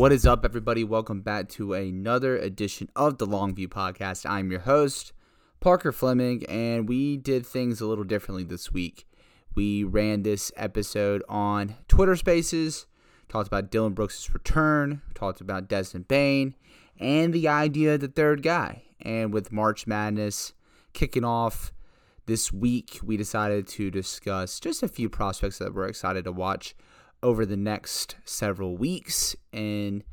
What is up, everybody? Welcome back to another edition of the Longview Podcast. I'm your host, Parker Fleming, and we did things a little differently this week. We ran this episode on Twitter Spaces, talked about Dillon Brooks' return, talked about Desmond Bane, and the idea of the third guy. And with March Madness kicking off this week, we decided to discuss just a few prospects that we're excited to watch over the next several weeks and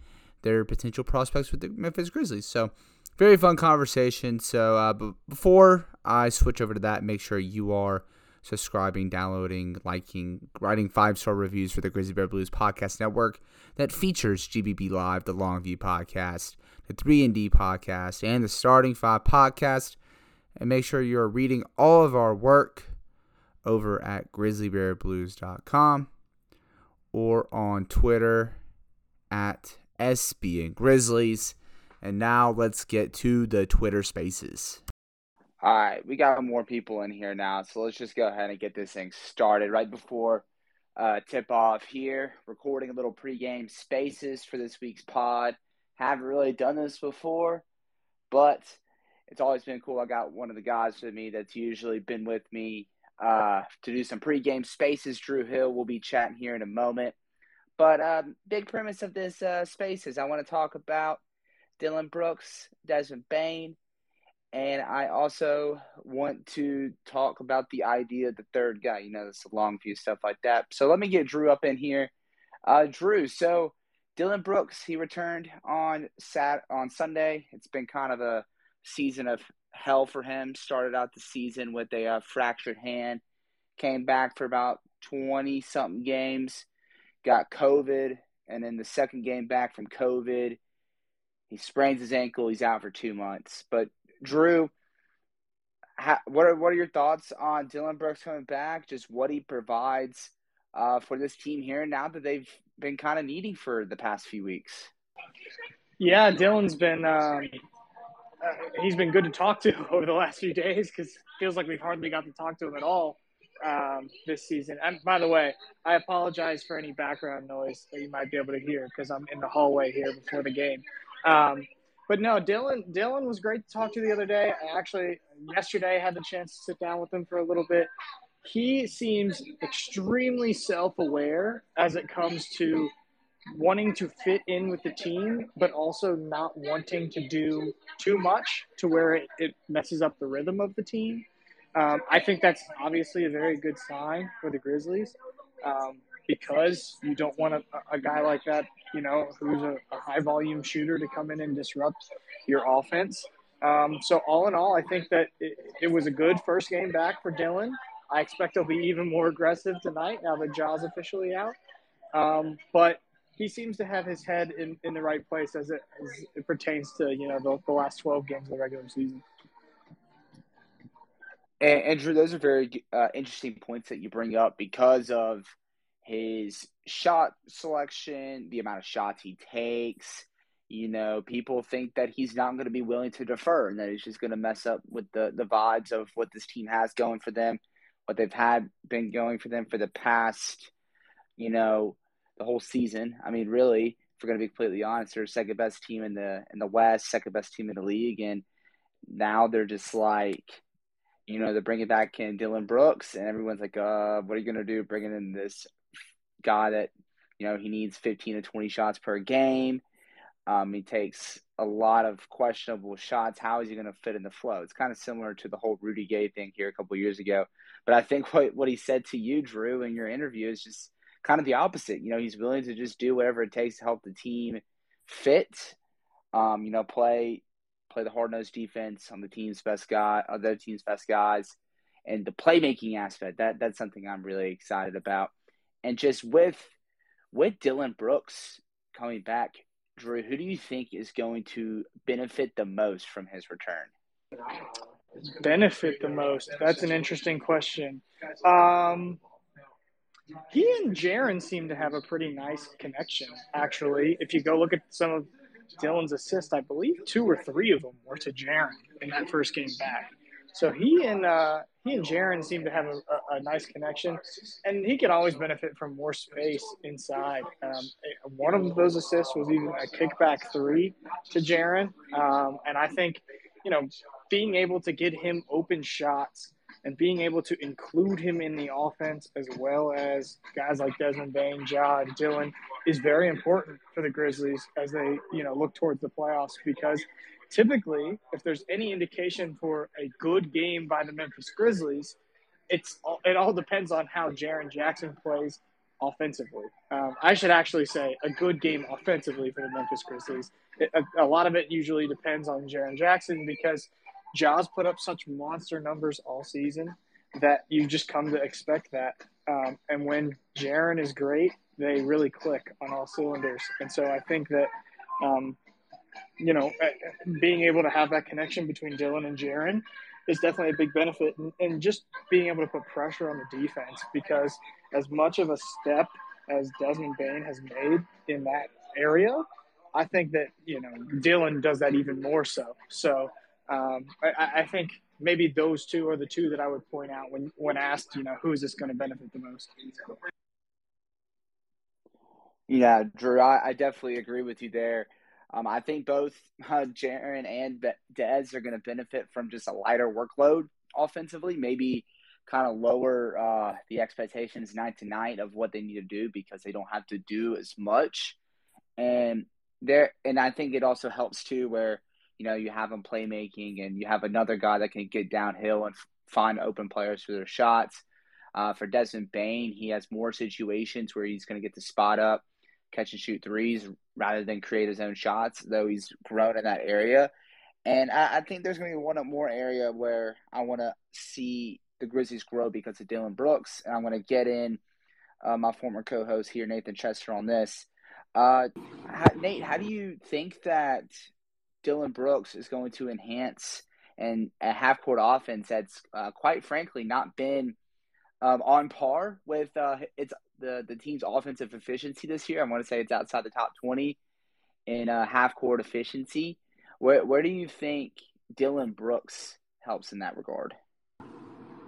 their potential prospects with the Memphis Grizzlies. So, very fun conversation. So, uh, but before I switch over to that, make sure you are subscribing, downloading, liking, writing five star reviews for the Grizzly Bear Blues podcast network that features GBB Live, the Longview podcast, the 3 and D podcast, and the Starting Five podcast. And make sure you're reading all of our work over at grizzlybearblues.com or on Twitter at SB and Grizzlies. And now let's get to the Twitter spaces. All right, we got more people in here now, so let's just go ahead and get this thing started. Right before uh, tip off here, recording a little pregame spaces for this week's pod. Haven't really done this before, but it's always been cool. I got one of the guys with me that's usually been with me uh, to do some pregame spaces. Drew Hill will be chatting here in a moment. But um, big premise of this uh, spaces, I want to talk about Dillon Brooks, Desmond Bane, and I also want to talk about the idea of the third guy. You know, this long view stuff like that. So let me get Drew up in here. Uh, Drew, so Dillon Brooks, he returned on Sat on Sunday. It's been kind of a season of hell for him. Started out the season with a uh, fractured hand, came back for about 20 something games, got COVID, and then the second game back from COVID, he sprains his ankle. He's out for two months. But Drew, what are what are your thoughts on Dillon Brooks coming back? Just what he provides uh, for this team here now that they've been kind of needing for the past few weeks. Yeah, Dillon's been um, uh, he's been good to talk to over the last few days because feels like we've hardly got to talk to him at all um, this season. And by the way, I apologize for any background noise that you might be able to hear because I'm in the hallway here before the game. Um, but no, Dylan. Dillon was great to talk to the other day. I actually yesterday had the chance to sit down with him for a little bit. He seems extremely self-aware as it comes to wanting to fit in with the team, but also not wanting to do too much to where it, it messes up the rhythm of the team. Um, I think that's obviously a very good sign for the Grizzlies um, because you don't want a, a, guy like that, you know, who's a, a, high volume shooter to come in and disrupt your offense. Um, so, all in all, I think that it, it was a good first game back for Dillon. I expect he'll be even more aggressive tonight now that Ja's officially out. Um, but he seems to have his head in, in the right place as it, as it pertains to you know the, the last 12 games of the regular season. And andrew those are very uh, interesting points that you bring up because of his shot selection the amount of shots he takes. You know people think that he's not going to be willing to defer and that he's just going to mess up with the the vibes of what this team has going for them what they've had been going for them for the past you know the whole season. I mean, really, if we're going to be completely honest, they're second best team in the in the West, second best team in the league, and now they're just like, you know, they're bringing back in Dillon Brooks, and everyone's like, uh, what are you going to do bringing in this guy that, you know, he needs 15 to 20 shots per game. Um, he takes a lot of questionable shots. How is he going to fit in the flow? It's kind of similar to the whole Rudy Gay thing here a couple years ago. But I think what, what he said to you, Drew, in your interview is just kind of the opposite. You know, he's willing to just do whatever it takes to help the team fit. Um, you know, play play the hard nosed defense on the team's best guy, other team's best guys, and the playmaking aspect. That that's something I'm really excited about. And just with with Dillon Brooks coming back, Drew, who do you think is going to benefit the most from his return? Benefit the most? That's an interesting question. Um, he and Jaren seem to have a pretty nice connection, actually. If you go look at some of Dillon's assists, I believe two or three of them were to Jaren in that first game back. So he and uh, he and Jaren seem to have a, a, a, nice connection, and he can always benefit from more space inside. Um, one of those assists was even a kickback three to Jaren, um, and I think you know being able to get him open shots and being able to include him in the offense as well as guys like Desmond Bane, Ja, Dillon, is very important for the Grizzlies as they you know look towards the playoffs because typically, if there's any indication for a good game by the Memphis Grizzlies, it's it all depends on how Jaren Jackson plays offensively. Um, I should actually say a good game offensively for the Memphis Grizzlies. It, a, a, lot of it usually depends on Jaren Jackson because Ja's put up such monster numbers all season that you just come to expect that. Um, and when Jaren is great, they really click on all cylinders. And so I think that um, you know, uh, being able to have that connection between Dillon and Jaren is definitely a big benefit. And, and, just being able to put pressure on the defense because as much of a step as Desmond Bane has made in that area, I think that, you know, Dillon does that even more so. So um, I, I think maybe those two are the two that I would point out when, when asked, you know, who is this going to benefit the most? Yeah, Drew, I, I definitely agree with you there. Um, I think both uh, Jaren and Dez are going to benefit from just a lighter workload offensively, maybe kind of lower uh, the expectations night to night of what they need to do because they don't have to do as much. And there, and I think it also helps too, where you know you have them playmaking and you have another guy that can get downhill and find open players for their shots. Uh, for Desmond Bane, he has more situations where he's going to get the spot up catch and shoot threes rather than create his own shots, though he's grown in that area. And I, I think there's going to be one more area where I want to see the Grizzlies grow because of Dillon Brooks. And I'm going to get in uh, my former co host here, Nathan Chester, on this. Uh, how, Nate, how do you think that Dillon Brooks is going to enhance and a half court offense that's uh, quite frankly not been um, on par with uh, its the the team's offensive efficiency this year. I want to say it's outside the top twenty in uh, half court efficiency. Where where do you think Dillon Brooks helps in that regard?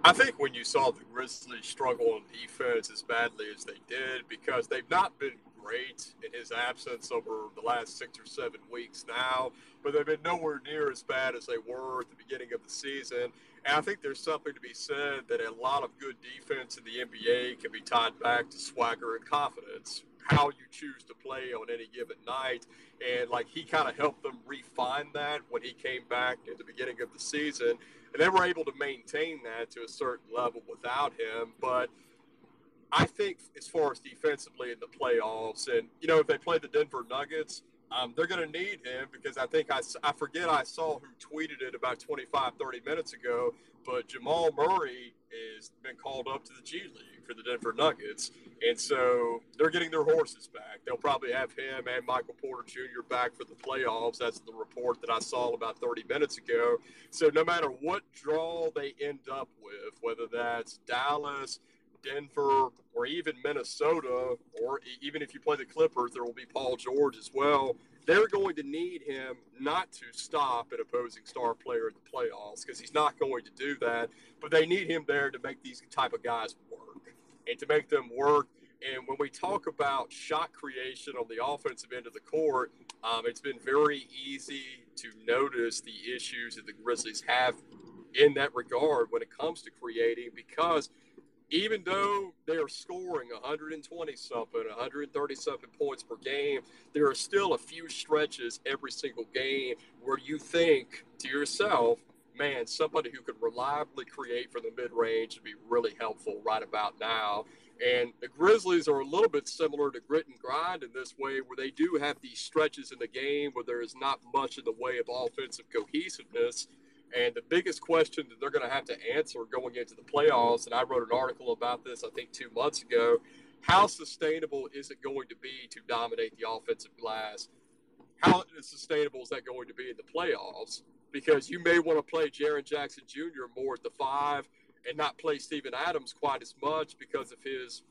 I think when you saw the Grizzlies struggle on defense as badly as they did, because they've not been great in his absence over the last six or seven weeks now, but they've been nowhere near as bad as they were at the beginning of the season. And I think there's something to be said that a lot of good defense in the NBA can be tied back to swagger and confidence, how you choose to play on any given night. And like he kind of helped them refine that when he came back at the beginning of the season. And they were able to maintain that to a certain level without him. But I think as far as defensively in the playoffs, and you know, if they play the Denver Nuggets, um, they're going to need him because I think I, I forget I saw who tweeted it about 25, 30 minutes ago, but Jamal Murray has been called up to the G League for the Denver Nuggets. And so they're getting their horses back. They'll probably have him and Michael Porter Jr. back for the playoffs. That's the report that I saw about 30 minutes ago. So no matter what draw they end up with, whether that's Dallas, Denver, or even Minnesota, or even if you play the Clippers, there will be Paul George as well. They're going to need him not to stop an opposing star player in the playoffs because he's not going to do that. But they need him there to make these type of guys work and to make them work. And when we talk about shot creation on the offensive end of the court, um, it's been very easy to notice the issues that the Grizzlies have in that regard when it comes to creating because – even though they are scoring 120 something, 130 something points per game, there are still a few stretches every single game where you think to yourself, man, somebody who could reliably create from the mid range would be really helpful right about now. And the Grizzlies are a little bit similar to grit and grind in this way, where they do have these stretches in the game where there is not much in the way of offensive cohesiveness and the biggest question that they're going to have to answer going into the playoffs, and I wrote an article about this, I think, two months ago. How sustainable is it going to be to dominate the offensive glass? How sustainable is that going to be in the playoffs? Because you may want to play Jaren Jackson Jr. more at the five and not play Steven Adams quite as much because of his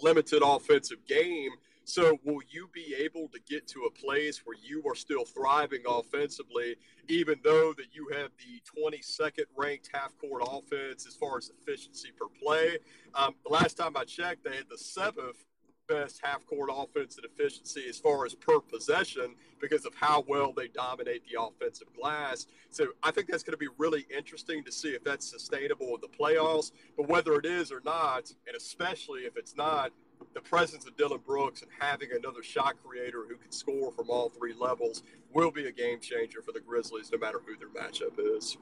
limited offensive game. So, will you be able to get to a place where you are still thriving offensively, even though that you have the 22nd ranked half court offense as far as efficiency per play? Um, the last time I checked, they had the seventh best half court offense and efficiency as far as per possession because of how well they dominate the offensive glass. So I think that's going to be really interesting to see if that's sustainable in the playoffs. But whether it is or not, and especially if it's not, the presence of Dillon Brooks and having another shot creator who can score from all three levels will be a game changer for the Grizzlies, no matter who their matchup is.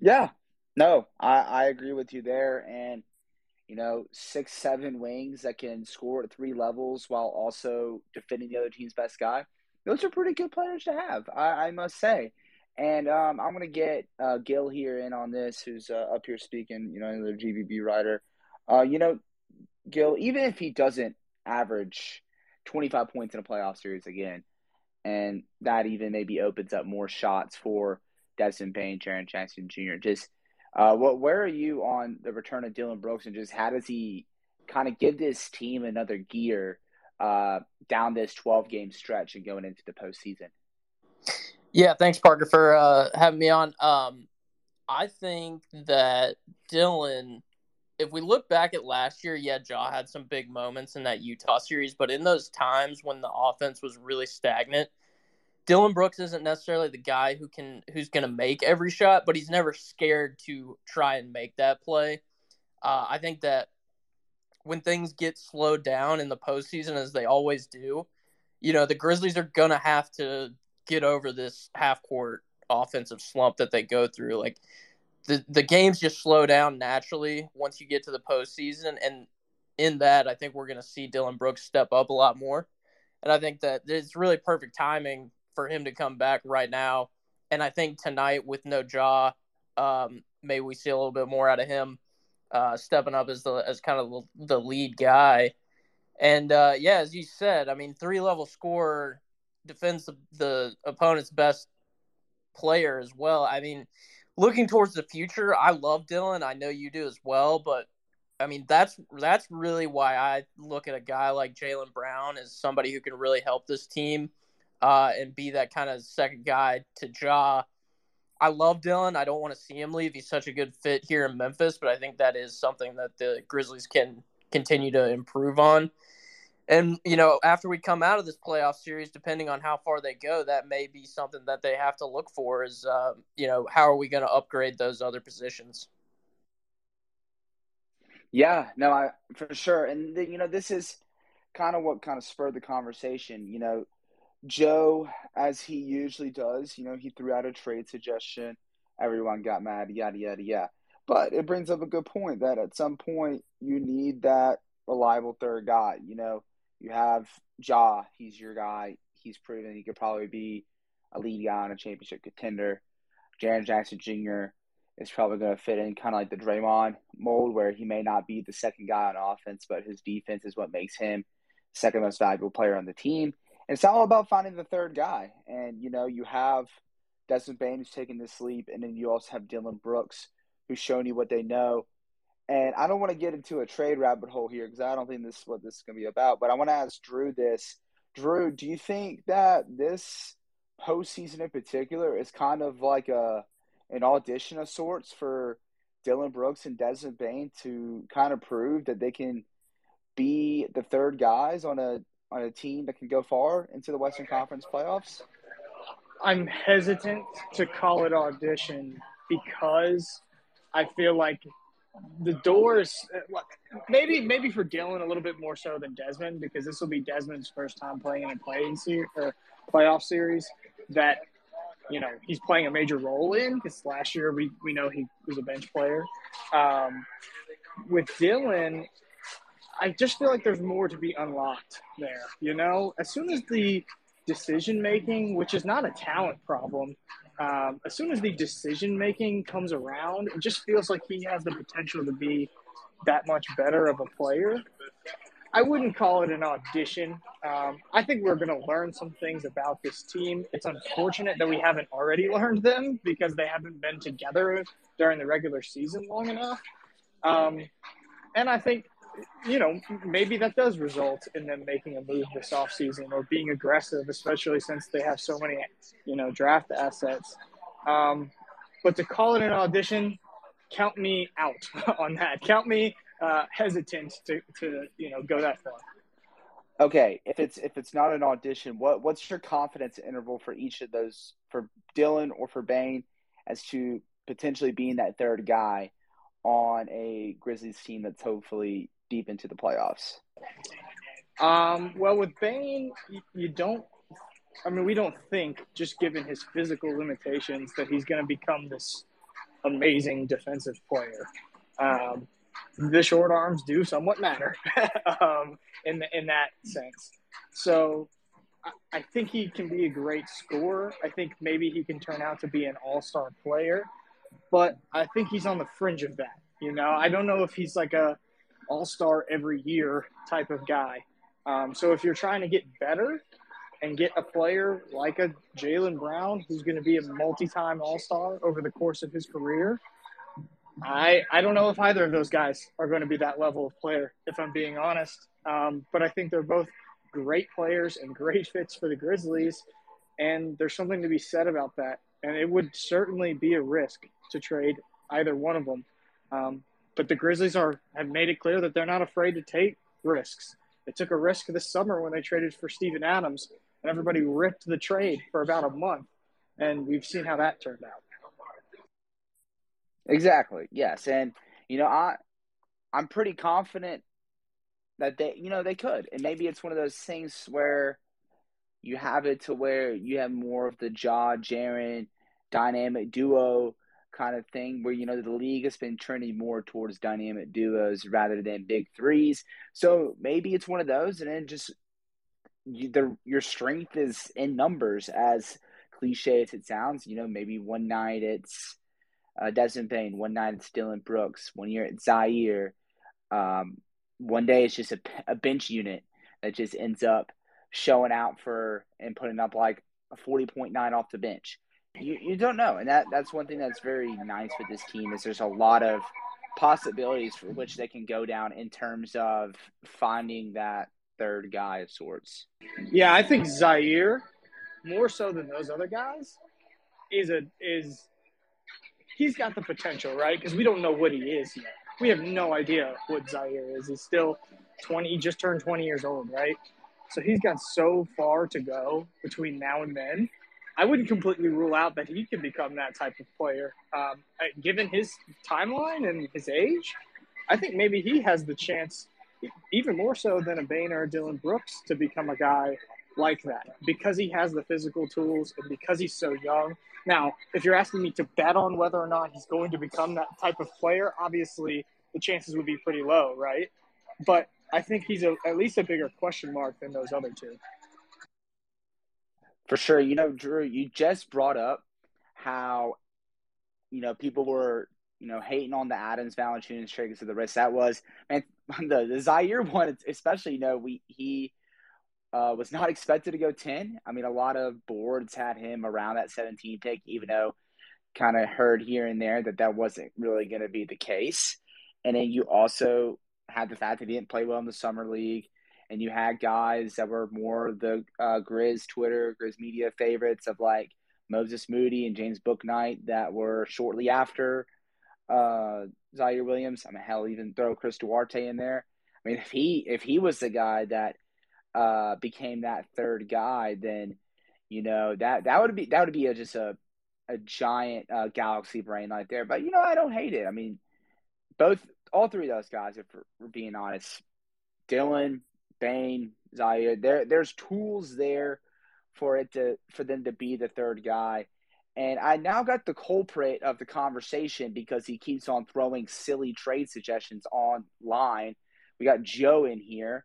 Yeah, no, I, I agree with you there. And you know, six, seven wings that can score at three levels while also defending the other team's best guy. Those are pretty good players to have, I, I must say. And um, I'm going to get uh, Gil here in on this, who's uh, up here speaking, you know, another GBB writer. Uh, you know, Gil, even if he doesn't average 25 points in a playoff series again, and that even maybe opens up more shots for Desmond Bane, Jaren Jackson Jr., just uh, what where are you on the return of Dillon Brooks and just how does he kind of give this team another gear uh, down this 12 game stretch and going into the postseason? Yeah, thanks Parker for uh, having me on. Um, I think that Dillon, if we look back at last year, yeah, Ja had some big moments in that Utah series, but in those times when the offense was really stagnant, Dillon Brooks isn't necessarily the guy who can who's going to make every shot, but he's never scared to try and make that play. Uh, I think that when things get slowed down in the postseason, as they always do, you know the Grizzlies are going to have to get over this half court offensive slump that they go through. Like the the games just slow down naturally once you get to the postseason, and in that, I think we're going to see Dillon Brooks step up a lot more. And I think that it's really perfect timing for him to come back right now. And I think tonight with no Ja, um, maybe we see a little bit more out of him, uh, stepping up as the as kind of the lead guy. And uh, yeah, as you said, I mean, three level scorer defends the, the opponent's best player as well. I mean, looking towards the future, I love Dillon. I know you do as well, but I mean, that's that's really why I look at a guy like Jaylen Brown as somebody who can really help this team uh, and be that kind of second guy to Ja. I love Dillon. I don't want to see him leave. He's such a good fit here in Memphis, but I think that is something that the Grizzlies can continue to improve on. And, you know, after we come out of this playoff series, depending on how far they go, that may be something that they have to look for is, uh, you know, how are we going to upgrade those other positions? Yeah, no, I for sure. And, you know, this is kind of what kind of spurred the conversation. You know, Joe, as he usually does, you know, he threw out a trade suggestion. Everyone got mad, yada, yada, yada. But it brings up a good point that at some point you need that reliable third guy. You know, you have Ja, he's your guy. He's proven he could probably be a lead guy on a championship contender. Jaren Jackson Jr. is probably going to fit in kind of like the Draymond mold where he may not be the second guy on offense, but his defense is what makes him second most valuable player on the team And it's all about finding the third guy. And, you know, you have Desmond Bane who's taking this leap, and then you also have Dillon Brooks who's showing you what they know. And I don't want to get into a trade rabbit hole here because I don't think this is what this is going to be about. But I want to ask Drew this. Drew, do you think that this postseason in particular is kind of like a an audition of sorts for Dillon Brooks and Desmond Bane to kind of prove that they can be the third guys on a on a team that can go far into the Western Conference playoffs? I'm hesitant to call it audition because I feel like the doors maybe maybe for Dillon a little bit more so than Desmond because this will be Desmond's first time playing in a playing series or playoff series that you know he's playing a major role in because last year we, we know he was a bench player um, with Dillon, I just feel like there's more to be unlocked there. You know, as soon as the decision making, which is not a talent problem, um, as soon as the decision making comes around, it just feels like he has the potential to be that much better of a player. I wouldn't call it an audition. Um, I think we're going to learn some things about this team. It's unfortunate that we haven't already learned them because they haven't been together during the regular season long enough. Um, and I think you know, maybe that does result in them making a move this offseason or being aggressive, especially since they have so many, you know, draft assets. Um, but to call it an audition, count me out on that. Count me uh, hesitant to, to, you know, go that far. Okay, if it's if it's not an audition, what what's your confidence interval for each of those for Dillon or for Bane as to potentially being that third guy on a Grizzlies team that's hopefully deep into the playoffs? Um, well, with Bane, you, don't. I mean, we don't think, just given his physical limitations, that he's going to become this amazing defensive player. Um, the short arms do somewhat matter um, in in that sense. So I, I think he can be a great scorer. I think maybe he can turn out to be an all star player, but I think he's on the fringe of that. You know, I don't know if he's like a all star every year type of guy. Um, so if you're trying to get better and get a player like a Jaylen Brown who's going to be a multi time all star over the course of his career, I, I don't know if either of those guys are going to be that level of player, if I'm being honest. Um, but I think they're both great players and great fits for the Grizzlies. And there's something to be said about that. And it would certainly be a risk to trade either one of them. Um, but the Grizzlies are have made it clear that they're not afraid to take risks. They took a risk this summer when they traded for Steven Adams, and everybody ripped the trade for about a month. And we've seen how that turned out. Exactly. Yes, and you know I I'm pretty confident that they you know they could, and maybe it's one of those things where you have it to where you have more of the Ja Jaren dynamic duo kind of thing where you know the league has been trending more towards dynamic duos rather than big threes. So maybe it's one of those, and then just you, the your strength is in numbers, as cliche as it sounds. You know, maybe one night it's uh, Desmond Bane. One night it's Dillon Brooks. One year it's Ziaire, Um, one day it's just a, a bench unit that just ends up showing out for and putting up like a 40.9 off the bench. You, you don't know. And that, that's one thing that's very nice with this team is there's a lot of possibilities for which they can go down in terms of finding that third guy of sorts. Yeah, I think Ziaire, more so than those other guys, is a is he's got the potential, right? Because we don't know what he is yet. We have no idea what Ziaire is. He's still 20, he just turned 20 years old, right? So he's got so far to go between now and then. I wouldn't completely rule out that he could become that type of player. Um, given his timeline and his age, I think maybe he has the chance, even more so than a Bane or a Dillon Brooks, to become a guy like that because he has the physical tools and because he's so young now, if you're asking me to bet on whether or not he's going to become that type of player, obviously the chances would be pretty low, right? But I think he's a, at least a bigger question mark than those other two. For sure. You know, Drew, you just brought up how, you know, people were, you know, hating on the Adams Valanciunas trade because of the risk that was. Man, the, the Ziaire one, especially, you know, we he uh, was not expected to go 10. I mean, a lot of boards had him around that 17 pick, even though kind of heard here and there that that wasn't really going to be the case. And then you also had the fact that he didn't play well in the summer league, and you had guys that were more the uh, Grizz Twitter, Grizz media favorites of like Moses Moody and James Bouknight that were shortly after uh, Ziaire Williams. I mean, hell, even throw Chris Duarte in there. I mean, if he if he was the guy that – uh, became that third guy, then you know that that would be that would be a, just a a giant uh, galaxy brain right there. But you know, I don't hate it. I mean, both all three of those guys, if we're, we're being honest, Dillon, Bane, Ziaire, there there's tools there for it to for them to be the third guy. And I now got the culprit of the conversation because he keeps on throwing silly trade suggestions online. We got Joe in here,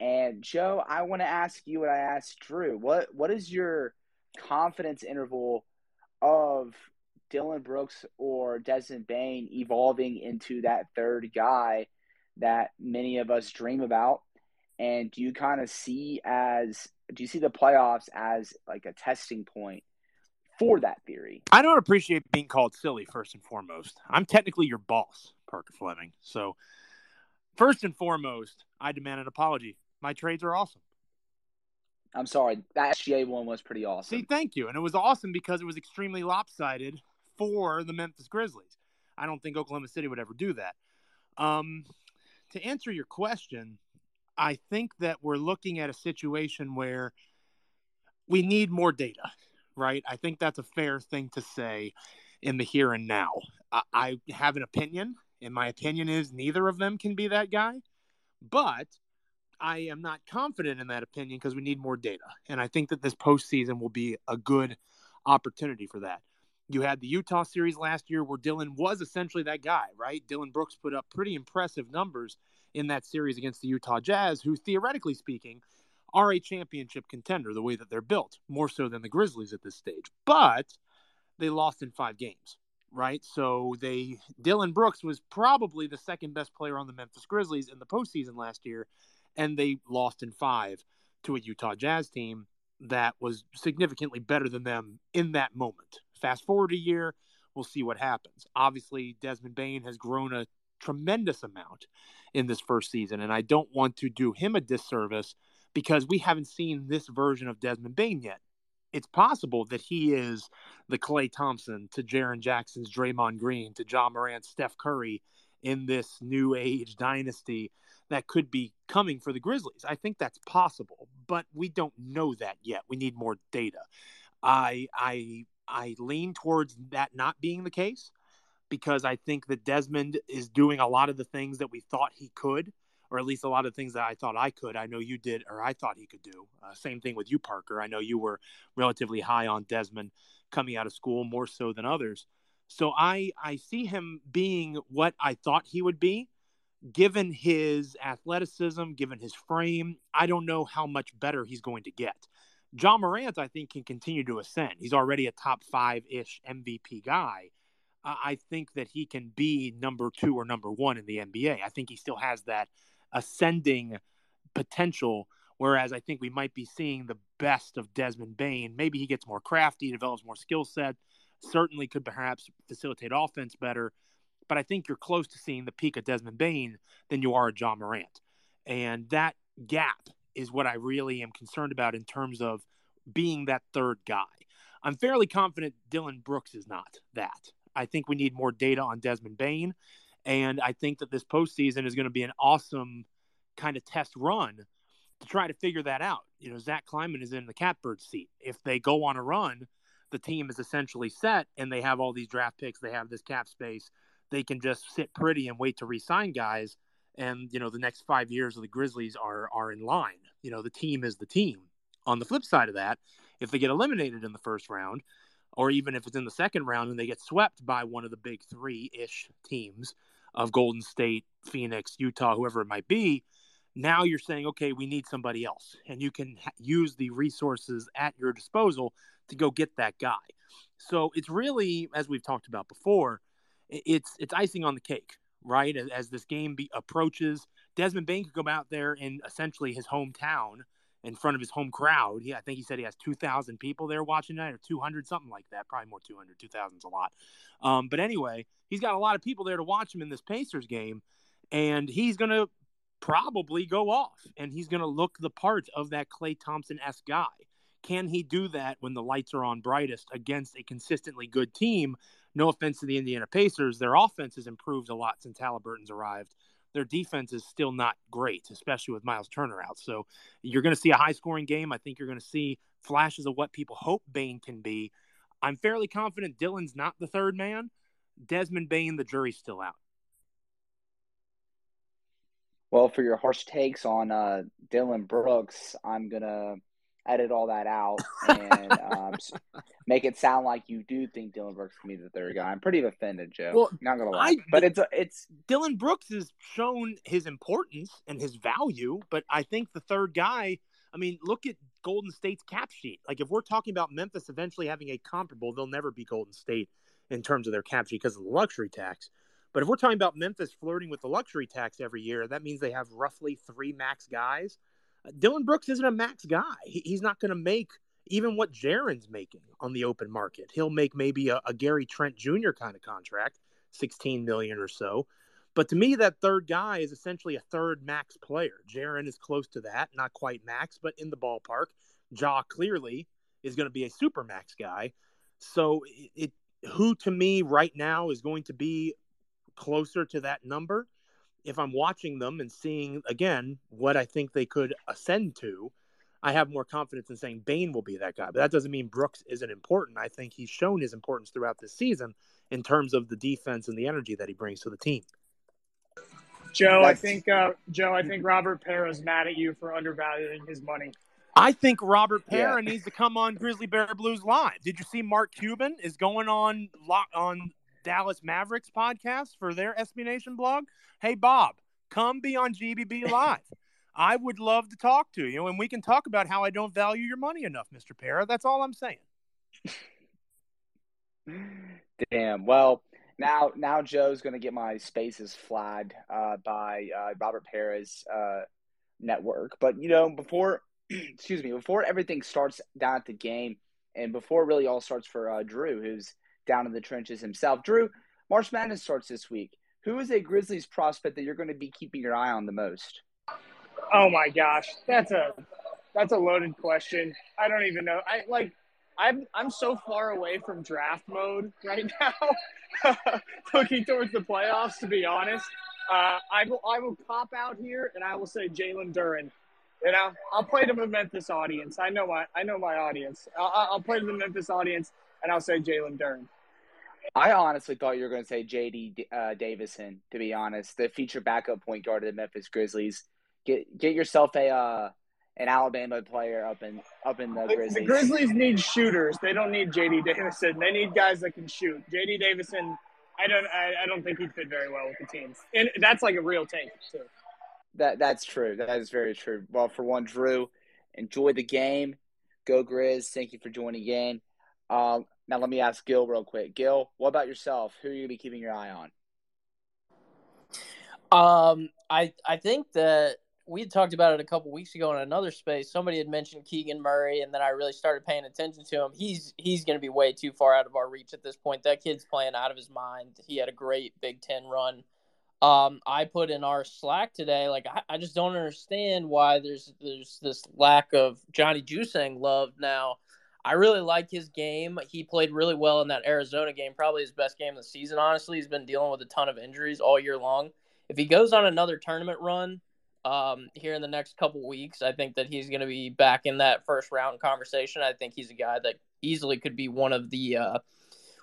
and Joe, I want to ask you what I asked Drew. What what is your confidence interval of Dillon Brooks or Desmond Bane evolving into that third guy that many of us dream about? And do you kind of see as do you see the playoffs as like a testing point for that theory? I don't appreciate being called silly first and foremost. I'm technically your boss, Parker Fleming. So First and foremost, I demand an apology. My trades are awesome. I'm sorry. That SGA one was pretty awesome. See, thank you. And it was awesome because it was extremely lopsided for the Memphis Grizzlies. I don't think Oklahoma City would ever do that. Um, to answer your question, I think that we're looking at a situation where we need more data, right? I think that's a fair thing to say in the here and now. I, I have an opinion, and my opinion is neither of them can be that guy, but I am not confident in that opinion because we need more data. And I think that this postseason will be a good opportunity for that. You had the Utah series last year where Dillon was essentially that guy, right? Dillon Brooks put up pretty impressive numbers in that series against the Utah Jazz, who theoretically speaking are a championship contender the way that they're built, more so than the Grizzlies at this stage. But they lost in five games, right? So they Dillon Brooks was probably the second best player on the Memphis Grizzlies in the postseason last year, and they lost in five to a Utah Jazz team that was significantly better than them in that moment. Fast forward a year, we'll see what happens. Obviously, Desmond Bane has grown a tremendous amount in this first season, and I don't want to do him a disservice because we haven't seen this version of Desmond Bane yet. It's possible that he is the Klay Thompson to Jaren Jackson's Draymond Green to Ja Morant's Steph Curry in this new age dynasty that could be coming for the Grizzlies. I think that's possible, but we don't know that yet. We need more data. I I I lean towards that not being the case because I think that Desmond is doing a lot of the things that we thought he could, or at least a lot of things that I thought I could. I know you did, or I thought he could do. Uh, same thing with you, Parker. I know you were relatively high on Desmond coming out of school more so than others. So I I see him being what I thought he would be, given his athleticism, given his frame. I don't know how much better he's going to get. Ja Morant, I think, can continue to ascend. He's already a top five ish MVP guy. I think that he can be number two or number one in the NBA. I think he still has that ascending potential. Whereas I think we might be seeing the best of Desmond Bane. Maybe he gets more crafty, develops more skill set, certainly could perhaps facilitate offense better. But I think you're close to seeing the peak of Desmond Bane than you are at Ja Morant. And that gap is what I really am concerned about in terms of being that third guy. I'm fairly confident Dillon Brooks is not that. I think we need more data on Desmond Bane. And I think that this postseason is going to be an awesome kind of test run to try to figure that out. You know, Zach Kleiman is in the catbird seat. If they go on a run, the team is essentially set and they have all these draft picks, they have this cap space. They can just sit pretty and wait to re-sign guys and you know the next five years of the Grizzlies are are in line. You know the team is the team. On the flip side of that, if they get eliminated in the first round, or even if it's in the second round and they get swept by one of the big three ish teams of Golden State, Phoenix, Utah, whoever it might be, now you're saying, okay, we need somebody else, and you can use the resources at your disposal to go get that guy. So it's really, as we've talked about before, it's it's icing on the cake right? As, as this game be, approaches, Desmond Bane could go out there in essentially his hometown in front of his home crowd. Yeah, I think he said he has 2,000 people there watching tonight or 200, something like that. Probably more 200. 2,000's a lot. Um, but anyway, he's got a lot of people there to watch him in this Pacers game, and he's going to probably go off and he's going to look the part of that Klay Thompson esque guy. Can he do that when the lights are on brightest against a consistently good team no offense to the Indiana Pacers, their offense has improved a lot since Halliburton's arrived. Their defense is still not great, especially with Miles Turner out. So you're going to see a high scoring game. I think you're going to see flashes of what people hope Bane can be. I'm fairly confident Dillon's not the third man. Desmond Bane, the jury's still out. Well, for your harsh takes on uh, Dillon Brooks, I'm gonna edit all that out and um, make it sound like you do think Dillon Brooks can be the third guy. I'm pretty offended, Joe. Well, not gonna lie, I, but it's it's Dillon Brooks has shown his importance and his value, but I think the third guy. I mean, look at Golden State's cap sheet. Like, if we're talking about Memphis eventually having a comparable, they'll never be Golden State in terms of their cap sheet because of the luxury tax. But if we're talking about Memphis flirting with the luxury tax every year, that means they have roughly three max guys Dillon Brooks isn't a max guy. He, he's not going to make even what Jaren's making on the open market. He'll make maybe a, a Gary Trent Jr. kind of contract, 16 million or so. But to me, that third guy is essentially a third max player. Jaren is close to that, not quite max, but in the ballpark. Ja clearly is going to be a super max guy. So it, it who to me right now is going to be closer to that number if I'm watching them and seeing again what I think they could ascend to, I have more confidence in saying Bane will be that guy. But that doesn't mean Brooks isn't important. I think he's shown his importance throughout this season in terms of the defense and the energy that he brings to the team. Joe, I think uh, Joe, I think Robert Pera is mad at you for undervaluing his money. I think Robert Pera yeah. needs to come on Grizzly Bear Blues live. Did you see Mark Cuban is going on on Dallas Mavericks podcast for their SB Nation blog? Hey Bob, come be on GBB live. I would love to talk to you, and we can talk about how I don't value your money enough, Mr. Pera. That's all I'm saying. Damn. Well, now now Joe's going to get my spaces flagged uh, by uh, Robert Pera's uh, network. But you know, before excuse me, before everything starts down at the game, and before really all starts for uh, Drew, who's down in the trenches himself. Drew, March Madness starts this week. Who is a Grizzlies prospect that you're going to be keeping your eye on the most? Oh my gosh, that's a that's a loaded question. I don't even know. I like I'm I'm so far away from draft mode right now, looking towards the playoffs. To be honest, uh, I will I will pop out here and I will say Jalen Duren. You know, I'll play to the Memphis audience. I know my I know my audience. I'll, I'll play to the Memphis audience and I'll say Jalen Duren. I honestly thought you were going to say J.D. Uh, Davison. To be honest, the feature backup point guard of the Memphis Grizzlies. Get get yourself a uh, an Alabama player up in up in the Grizzlies. The Grizzlies need shooters. They don't need J.D. Davison. They need guys that can shoot. J.D. Davison. I don't. I, I don't think he'd fit very well with the team. And that's like a real take too. That that's true. That is very true. Well, for one, Drew, enjoy the game. Go Grizz. Thank you for joining in. Um, now let me ask Gil real quick. Gil, what about yourself? Who are you gonna be keeping your eye on? Um, I I think that we had talked about it a couple weeks ago in another space. Somebody had mentioned Keegan Murray, and then I really started paying attention to him. He's he's going to be way too far out of our reach at this point. That kid's playing out of his mind. He had a great Big Ten run. Um, I put in our Slack today, like I, I just don't understand why there's there's this lack of Johnny Juzang love now. I really like his game. He played really well in that Arizona game, probably his best game of the season. Honestly, he's been dealing with a ton of injuries all year long. If he goes on another tournament run um, here in the next couple weeks, I think that he's going to be back in that first round conversation. I think he's a guy that easily could be one of the uh,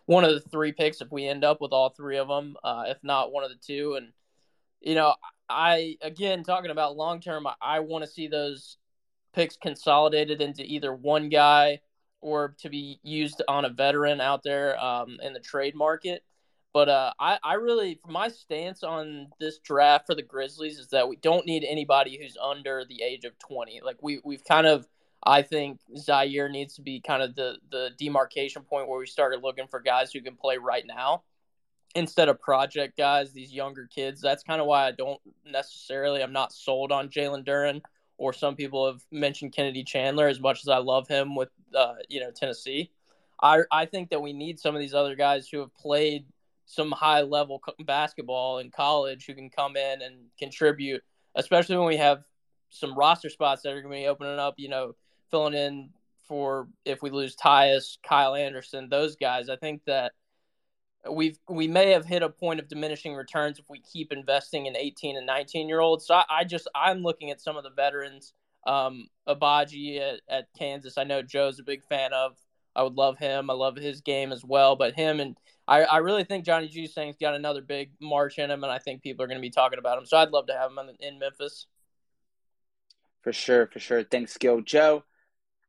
one of the three picks if we end up with all three of them, uh, if not one of the two. And you know, I again talking about long term, I, I want to see those picks consolidated into either one guy or to be used on a veteran out there um, in the trade market. But uh, I, I really, my stance on this draft for the Grizzlies is that we don't need anybody who's under the age of 20. Like we, we've kind of, I think Ziaire needs to be kind of the, the demarcation point where we started looking for guys who can play right now instead of project guys, these younger kids. That's kind of why I don't necessarily, I'm not sold on Jalen Duren or some people have mentioned Kennedy Chandler as much as I love him with uh, you know Tennessee. I I think that we need some of these other guys who have played some high level basketball in college who can come in and contribute, especially when we have some roster spots that are going to be opening up. You know, filling in for if we lose Tyus, Kyle Anderson, those guys. I think that we've we may have hit a point of diminishing returns if we keep investing in 18 and 19 year olds. So I, I just I'm looking at some of the veterans. Um, Agbaji at, at Kansas, I know Joe's a big fan of. I would love him. I love his game as well. But him and I, I really think Johnny Juzang's got another big march in him, and I think people are going to be talking about him. So I'd love to have him in, in Memphis. For sure, for sure. Thanks, Gil. Joe,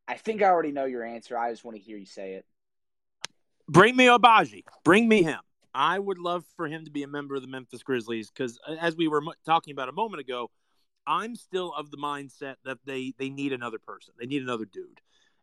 I think I already know your answer. I just want to hear you say it. Bring me Agbaji. Bring me him. I would love for him to be a member of the Memphis Grizzlies because, uh, as we were talking about a moment ago, I'm still of the mindset that they they need another person. They need another dude,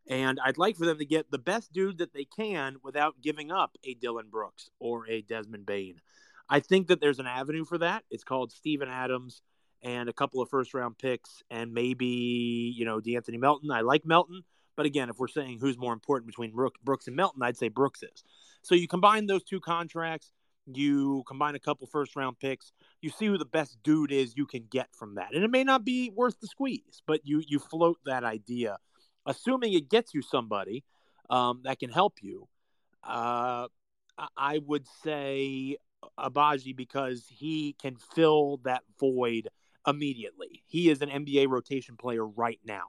and I'd like for them to get the best dude that they can without giving up a Dillon Brooks or a Desmond Bane. I think that there's an avenue for that. It's called Steven Adams and a couple of first round picks and maybe you know De'Anthony Melton. I like Melton, but again, if we're saying who's more important between Brooks and Melton, I'd say Brooks is. So you combine those two contracts, You combine a couple first round picks. You see who the best dude is you can get from that, and it may not be worth the squeeze, but you you float that idea, assuming it gets you somebody um, that can help you. Uh, I would say Agbaji because he can fill that void immediately. He is an NBA rotation player right now.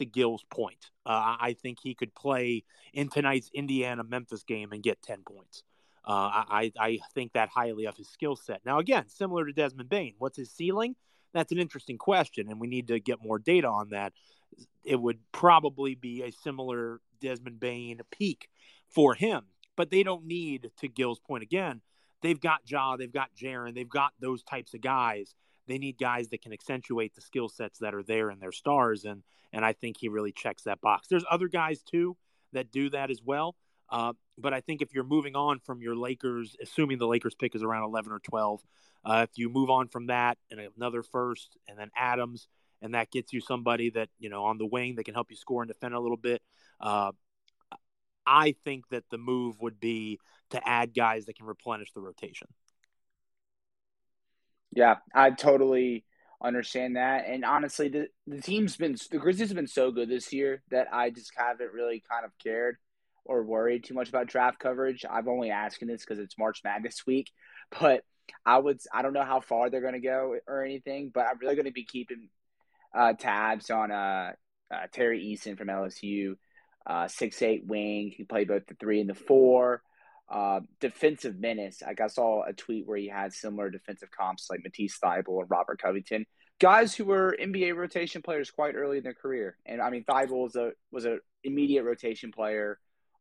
To Gil's point, uh, I think he could play in tonight's Indiana Memphis game and get ten points. Uh, I I think that highly of his skill set. Now, again, similar to Desmond Bane, what's his ceiling? That's an interesting question, and we need to get more data on that. It would probably be a similar Desmond Bane peak for him, but they don't need, to Gil's point again, they've got Ja, they've got Jaren, they've got those types of guys. They need guys that can accentuate the skill sets that are there in their stars, and and I think he really checks that box. There's other guys too that do that as well. Uh, but I think if you're moving on from your Lakers, assuming the Lakers pick is around 11 or 12, uh, if you move on from that and another first, and then Adams, and that gets you somebody that you know on the wing that can help you score and defend a little bit. Uh, I think that the move would be to add guys that can replenish the rotation. Yeah, I totally understand that. And honestly, the the team's been the Grizzlies have been so good this year that I just haven't really kind of cared or worried too much about draft coverage. I'm only asking this because it's March Madness week, but I would I don't know how far they're going to go or anything, but I'm really going to be keeping uh, tabs on uh, uh, Tari Eason from LSU, uh, six eight wing. He played both the three and the four. Uh, defensive menace. Like I saw a tweet where he had similar defensive comps like Matisse Thybulle and Robert Covington, guys who were NBA rotation players quite early in their career. And I mean, Thybulle was a was an immediate rotation player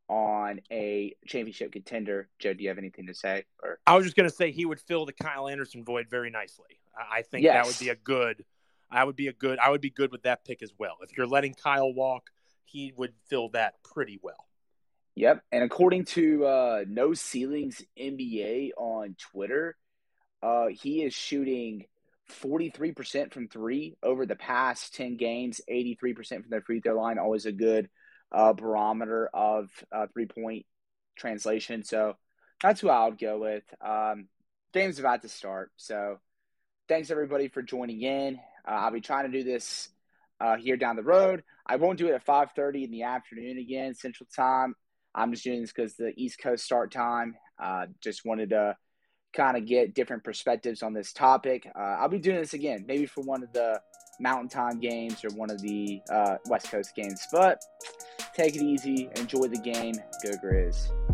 on a championship contender. Joe, do you have anything to say? Or I was just going to say he would fill the Kyle Anderson void very nicely. I think yes. that would be a good. I would be a good. I would be good with that pick as well. If you're letting Kyle walk, he would fill that pretty well. Yep, and according to uh, No Ceilings NBA on Twitter, uh, he is shooting 43% from three over the past 10 games, 83% from the free throw line. Always a good uh, barometer of uh, three point translation. So that's who I would go with. Um, game's about to start. So thanks everybody for joining in. Uh, I'll be trying to do this uh, here down the road. I won't do it at 5:30 in the afternoon again, Central Time. I'm just doing this because the East Coast start time. Uh, just wanted to kind of get different perspectives on this topic. Uh, I'll be doing this again, maybe for one of the Mountain Time games or one of the uh, West Coast games. But take it easy, enjoy the game, go Grizz.